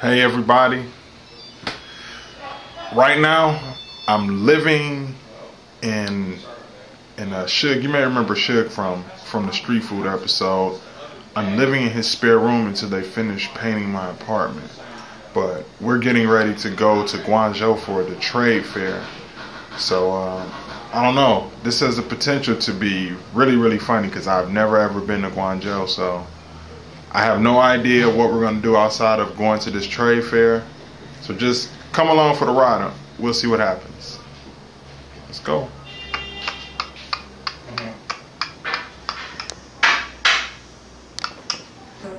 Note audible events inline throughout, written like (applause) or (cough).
Hey everybody. Right now, I'm living in in uh, Shug. You may remember Shug from from the street food episode. I'm living in his spare room until they finish painting my apartment. But we're getting ready to go to Guangzhou for the trade fair. So um, I don't know. This has the potential to be really really funny because I've never ever been to Guangzhou. So I have no idea what we're gonna do outside of going to this trade fair. So just come along for the ride. We'll see what happens. Let's go.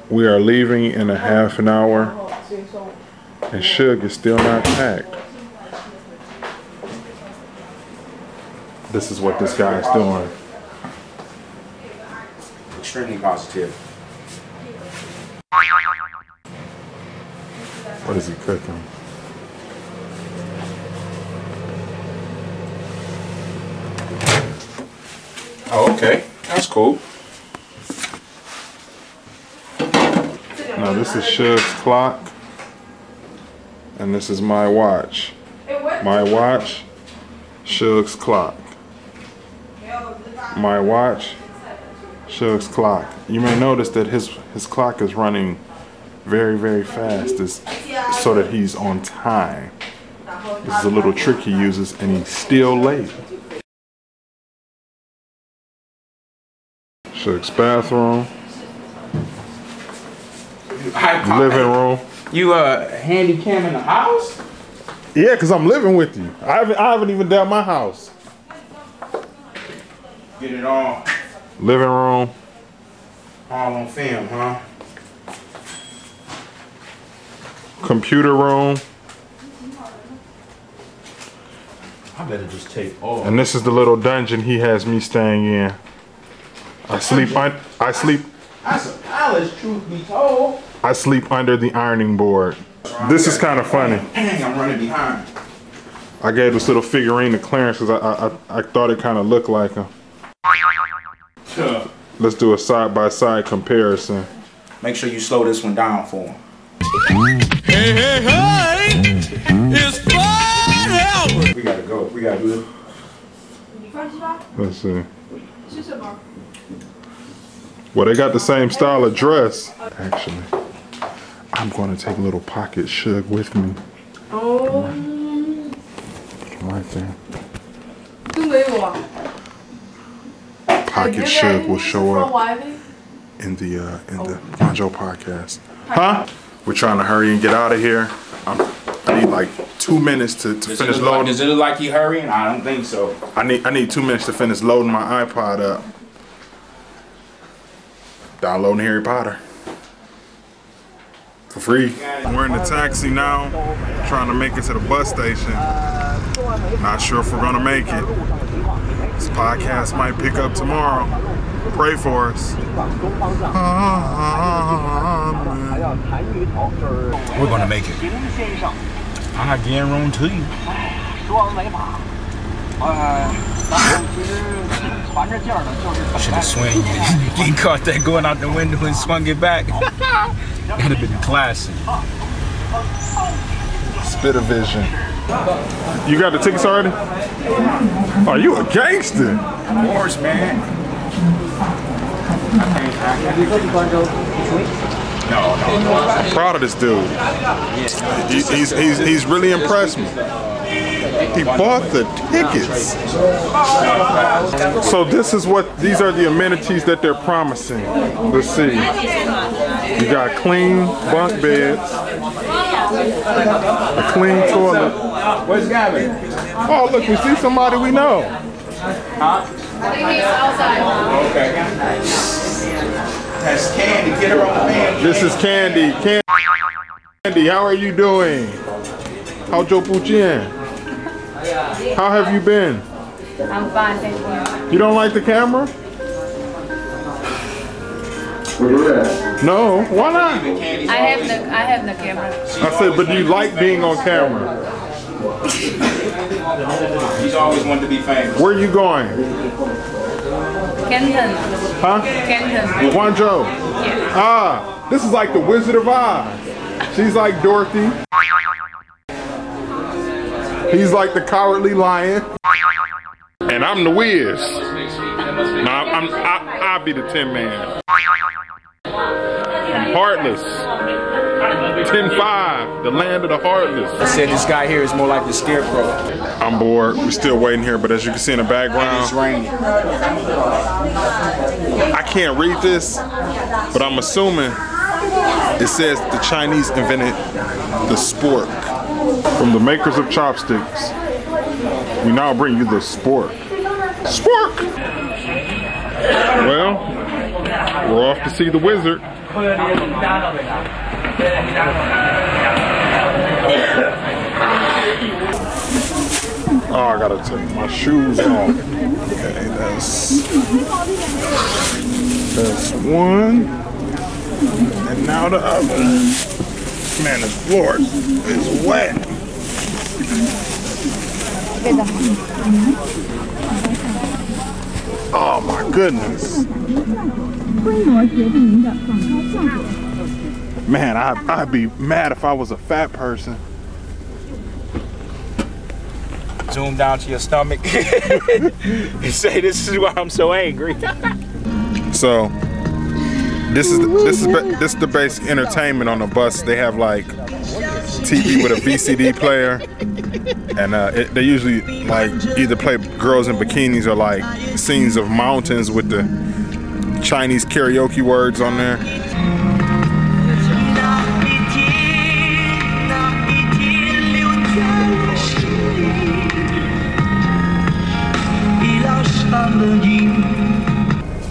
We are leaving in a half an hour, and Shug is still not packed. This is what this guy is doing. Extremely positive. What is he cooking? Oh, okay. That's cool. Now this is Shug's clock, and this is my watch. My watch, Shug's clock. My watch, Shug's clock. You may notice that his his clock is running very very fast, is so that he's on time. This is a little trick he uses, and he's still late. Shug's bathroom, living room. You uh handy cam in the house? Yeah, cause I'm living with you. I haven't I haven't even done my house. Get it on Living room, all on film, huh? Computer room, I better just take all. and this is the little dungeon he has me staying in. I sleep un- I sleep That's a palace, truth be told. I sleep under the ironing board. This is kind of funny. Dang, I'm running behind. I gave this little figurine to Clarence because I, I I thought it kind of looked like him. Let's do a side by side comparison. Make sure you slow this one down for him hey, hey, hey! It's Bud Helper! We gotta go. We gotta do this. Let's see. Well, they got the same style of dress. Actually, I'm going to take a little pocket shug with me. Oh. Right there. Pocket shug will show up in the uh, in the Banjo podcast. Huh? We're trying to hurry and get out of here. I'm, I need like two minutes to, to Does it, finish look like, loading. does it look like you hurrying? I don't think so. I need I need two minutes to finish loading my iPod up. Downloading Harry Potter. For free. We're in the taxi now, trying to make it to the bus station. Not sure if we're gonna make it. This podcast might pick up tomorrow. Pray for us. We're going to make it. I guarantee you. Should have swung it. Getting (laughs) caught that going out the window and swung it back. (laughs) That'd have been classic. Spit a vision. You got the tickets already? Are oh, you a gangster? Of course, man. No, no. Proud of this dude. He- he's, he's, he's really impressed me. He bought the tickets. So this is what these are the amenities that they're promising. Let's see. You got clean bunk beds, a clean toilet. Where's Gavin? Oh look, we see somebody we know. Okay. That's Candy. Get her on the fan. This is Candy. Candy, how are you doing? How Joe Puchin? How have you been? I'm fine, thank you. You don't like the camera? No, why not? I have the I have the camera. I said, but do you like being on camera? He's always wanted to be famous. Where are you going? Canton. Huh? Canton. Guangzhou. Yeah. Ah, this is like the Wizard of Oz. She's like Dorothy. He's like the cowardly lion. And I'm the Wiz. No, I'm, I, I'll be the Tin Man. I'm heartless. Tin Five, the land of the heartless. I said this guy here is more like the scarecrow. I'm bored. We're still waiting here, but as you can see in the background, It's raining. I can't read this, but I'm assuming it says the Chinese invented the spork. From the makers of chopsticks, we now bring you the spork. Spork! Well, we're off to see the wizard. Oh, I gotta take my shoes off. Okay, that's that's one. And now the other. Man, the floor is wet. Oh my goodness. 规模决定您的广告效果。 Man, I, I'd be mad if I was a fat person. Zoom down to your stomach (laughs) and say, "This is why I'm so angry." So this is this is ba- this is the basic entertainment on the bus. They have like TV with a VCD player, and uh, it, they usually like either play girls in bikinis or like scenes of mountains with the Chinese karaoke words on there. Yeah,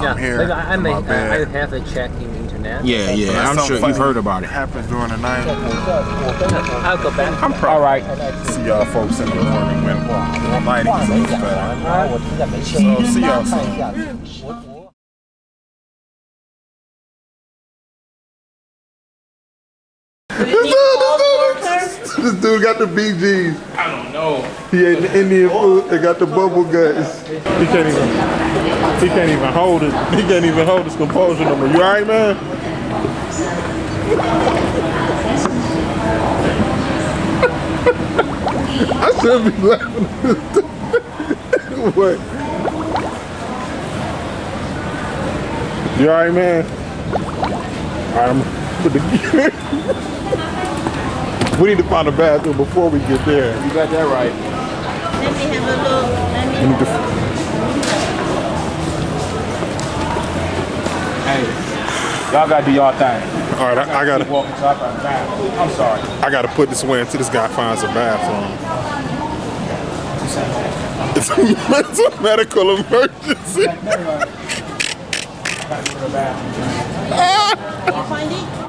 I'm here. I, I may, have a check internet. Yeah, yeah. I'm sure you've heard about it. Happens during the night. I'll go back. I'm proud. All right. See y'all folks in the morning when is. So see y'all soon. (laughs) This dude got the BGs. I don't know. He ate the Indian food. They got the bubble guts. He can't even. He can't even hold it. He can't even hold his composure no more. You alright, man? (laughs) I should be laughing. (laughs) what? You alright, man? Alright, I'm put the. We need to find a bathroom before we get there. You got that right. Let me have a look. Let me We need to. Hey, y'all gotta do y'all thing. All right, I, I gotta. Keep walking top of the bathroom. I'm sorry. I gotta put this away until this guy finds a bathroom. It's a, it's (laughs) a medical emergency. find it.